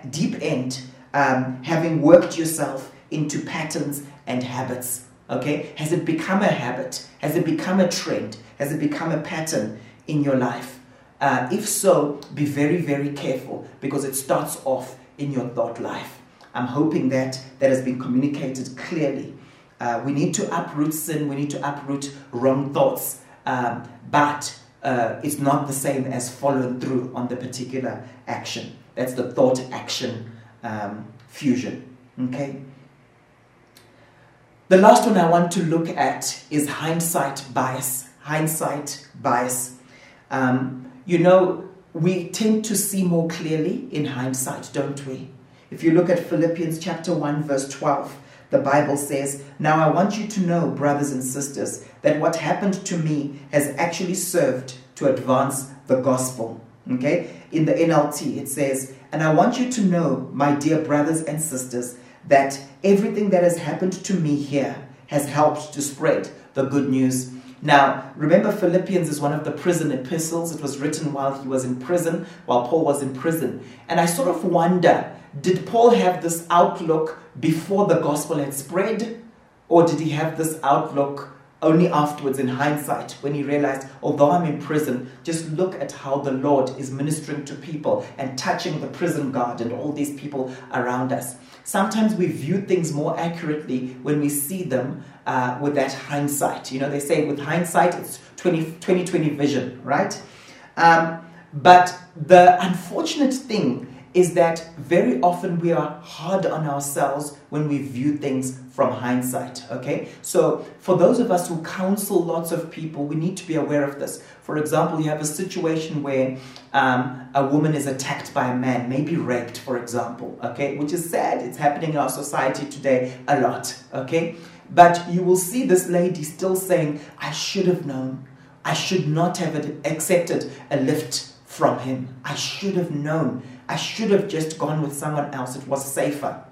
deep end, um, having worked yourself into patterns and habits? Okay, has it become a habit? Has it become a trend? Has it become a pattern in your life? Uh, if so, be very, very careful because it starts off in your thought life. I'm hoping that that has been communicated clearly uh, we need to uproot sin, we need to uproot wrong thoughts, um, but uh, it's not the same as following through on the particular action. That's the thought action um, fusion. Okay? The last one I want to look at is hindsight bias. Hindsight bias. Um, you know, we tend to see more clearly in hindsight, don't we? If you look at Philippians chapter 1, verse 12, the Bible says, Now I want you to know, brothers and sisters, that what happened to me has actually served to advance the gospel. Okay? In the NLT, it says, And I want you to know, my dear brothers and sisters, that everything that has happened to me here has helped to spread the good news. Now, remember, Philippians is one of the prison epistles. It was written while he was in prison, while Paul was in prison. And I sort of wonder did Paul have this outlook before the gospel had spread? Or did he have this outlook only afterwards in hindsight when he realized, although I'm in prison, just look at how the Lord is ministering to people and touching the prison guard and all these people around us. Sometimes we view things more accurately when we see them uh, with that hindsight. You know, they say with hindsight, it's 20, 2020 vision, right? Um, but the unfortunate thing is that very often we are hard on ourselves when we view things from hindsight. Okay? So, for those of us who counsel lots of people, we need to be aware of this. For example, you have a situation where um, a woman is attacked by a man, maybe raped, for example, okay? Which is sad. It's happening in our society today a lot, okay? But you will see this lady still saying, I should have known. I should not have accepted a lift from him. I should have known. I should have just gone with someone else. It was safer.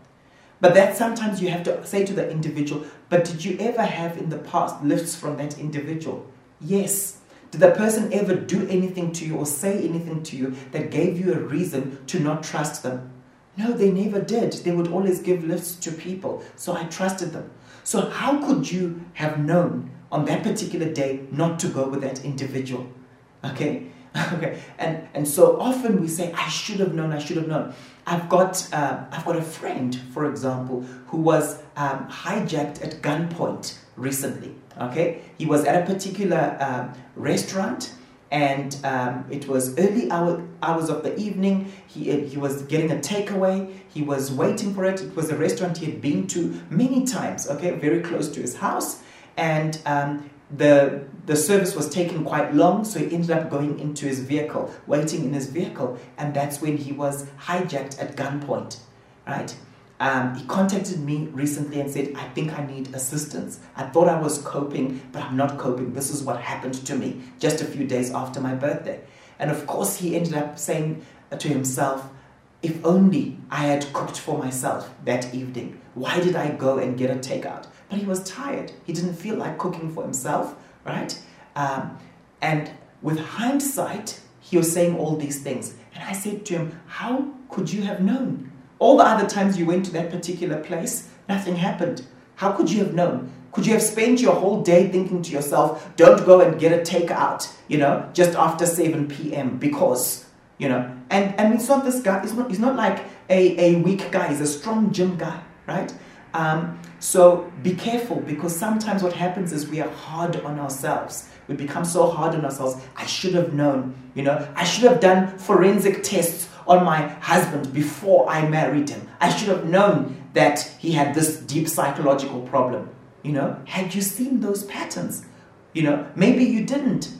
But that sometimes you have to say to the individual, but did you ever have in the past lifts from that individual? Yes. Did the person ever do anything to you or say anything to you that gave you a reason to not trust them? No, they never did. They would always give lifts to people. So I trusted them. So, how could you have known on that particular day not to go with that individual? Okay? okay. And, and so often we say, I should have known, I should have known. I've got, uh, I've got a friend, for example, who was um, hijacked at gunpoint recently. Okay? He was at a particular um, restaurant and um, it was early hour, hours of the evening. He, uh, he was getting a takeaway. He was waiting for it. It was a restaurant he had been to many times, okay, very close to his house. And um, the, the service was taking quite long, so he ended up going into his vehicle, waiting in his vehicle, and that's when he was hijacked at gunpoint, right? Um, he contacted me recently and said, I think I need assistance. I thought I was coping, but I'm not coping. This is what happened to me just a few days after my birthday. And of course, he ended up saying to himself, If only I had cooked for myself that evening. Why did I go and get a takeout? But he was tired. He didn't feel like cooking for himself, right? Um, and with hindsight, he was saying all these things. And I said to him, How could you have known? All the other times you went to that particular place, nothing happened. How could you have known? Could you have spent your whole day thinking to yourself, don't go and get a takeout, you know, just after 7 p.m. because, you know, and, and it's not this guy, it's not, he's not like a, a weak guy, he's a strong gym guy, right? Um, so be careful because sometimes what happens is we are hard on ourselves. We become so hard on ourselves. I should have known, you know, I should have done forensic tests on my husband before I married him. I should have known that he had this deep psychological problem. You know, had you seen those patterns? You know, maybe you didn't,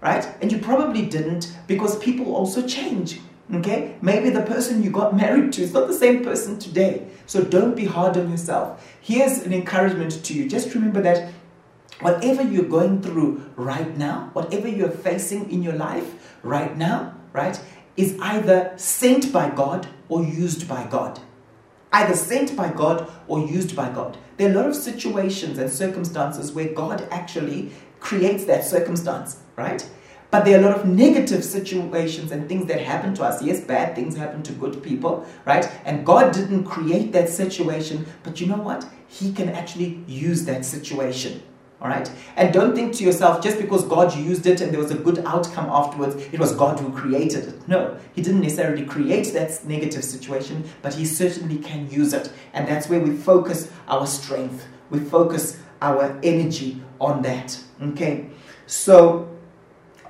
right? And you probably didn't because people also change. Okay? Maybe the person you got married to is not the same person today. So don't be hard on yourself. Here's an encouragement to you. Just remember that whatever you're going through right now, whatever you're facing in your life right now, right, is either sent by God or used by God. Either sent by God or used by God. There are a lot of situations and circumstances where God actually creates that circumstance, right? But there are a lot of negative situations and things that happen to us. Yes, bad things happen to good people, right? And God didn't create that situation, but you know what? He can actually use that situation. All right? And don't think to yourself, just because God used it and there was a good outcome afterwards, it was God who created it. No, He didn't necessarily create that negative situation, but He certainly can use it. And that's where we focus our strength, we focus our energy on that. Okay? So,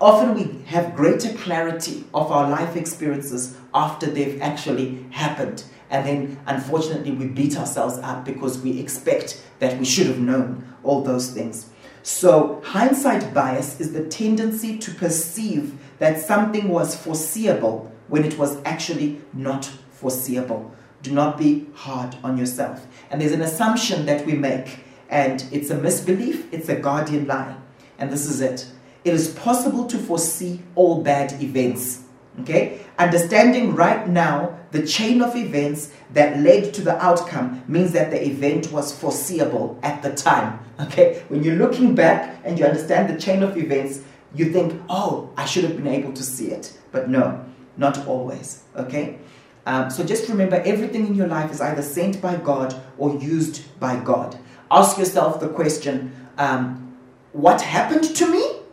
often we have greater clarity of our life experiences after they've actually happened. And then, unfortunately, we beat ourselves up because we expect that we should have known all those things. So, hindsight bias is the tendency to perceive that something was foreseeable when it was actually not foreseeable. Do not be hard on yourself. And there's an assumption that we make, and it's a misbelief, it's a guardian lie. And this is it it is possible to foresee all bad events. Okay? Understanding right now the chain of events that led to the outcome means that the event was foreseeable at the time. Okay? When you're looking back and you understand the chain of events, you think, oh, I should have been able to see it. But no, not always. Okay? Um, so just remember everything in your life is either sent by God or used by God. Ask yourself the question um, what happened to me?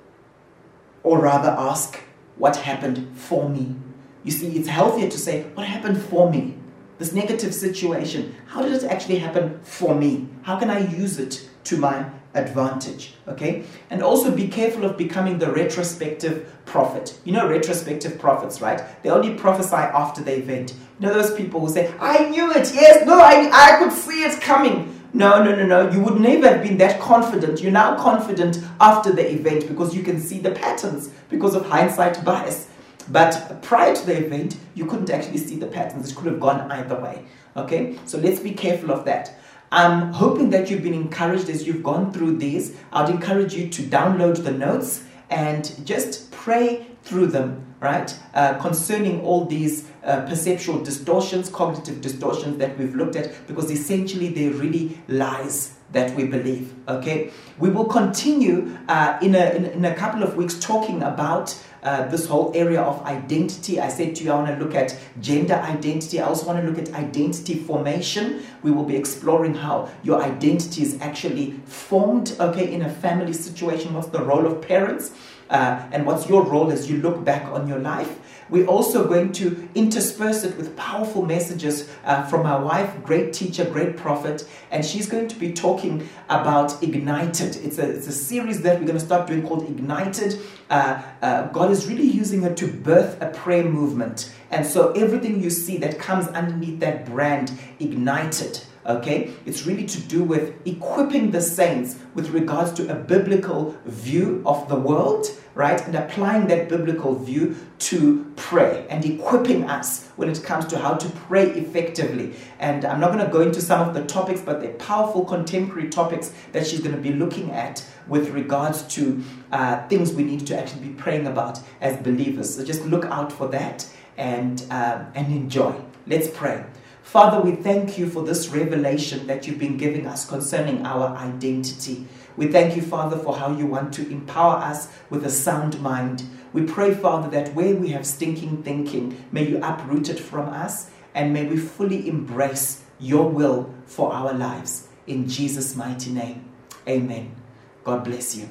Or rather ask, What happened for me? You see, it's healthier to say, What happened for me? This negative situation, how did it actually happen for me? How can I use it to my advantage? Okay? And also be careful of becoming the retrospective prophet. You know, retrospective prophets, right? They only prophesy after the event. You know, those people who say, I knew it, yes, no, I, I could see it coming. No, no, no, no. You would never have been that confident. You're now confident after the event because you can see the patterns because of hindsight bias. But prior to the event, you couldn't actually see the patterns. It could have gone either way. Okay? So let's be careful of that. I'm hoping that you've been encouraged as you've gone through these. I'd encourage you to download the notes and just pray through them, right? Uh, concerning all these uh, perceptual distortions, cognitive distortions that we've looked at, because essentially they're really lies that we believe. Okay, we will continue uh, in, a, in, in, a couple of weeks talking about uh, this whole area of identity. I said to you, I want to look at gender identity. I also want to look at identity formation. We will be exploring how your identity is actually formed, okay, in a family situation. What's the role of parents? Uh, and what's your role as you look back on your life? We're also going to intersperse it with powerful messages uh, from my wife, great teacher, great prophet, and she's going to be talking about Ignited. It's a, it's a series that we're going to start doing called Ignited. Uh, uh, God is really using it to birth a prayer movement. And so everything you see that comes underneath that brand, Ignited, okay it's really to do with equipping the saints with regards to a biblical view of the world right? And applying that biblical view to pray and equipping us when it comes to how to pray effectively. And I'm not going to go into some of the topics, but they're powerful contemporary topics that she's going to be looking at with regards to uh, things we need to actually be praying about as believers. So just look out for that and, um, and enjoy. Let's pray. Father, we thank you for this revelation that you've been giving us concerning our identity. We thank you, Father, for how you want to empower us with a sound mind. We pray, Father, that where we have stinking thinking, may you uproot it from us and may we fully embrace your will for our lives. In Jesus' mighty name, amen. God bless you.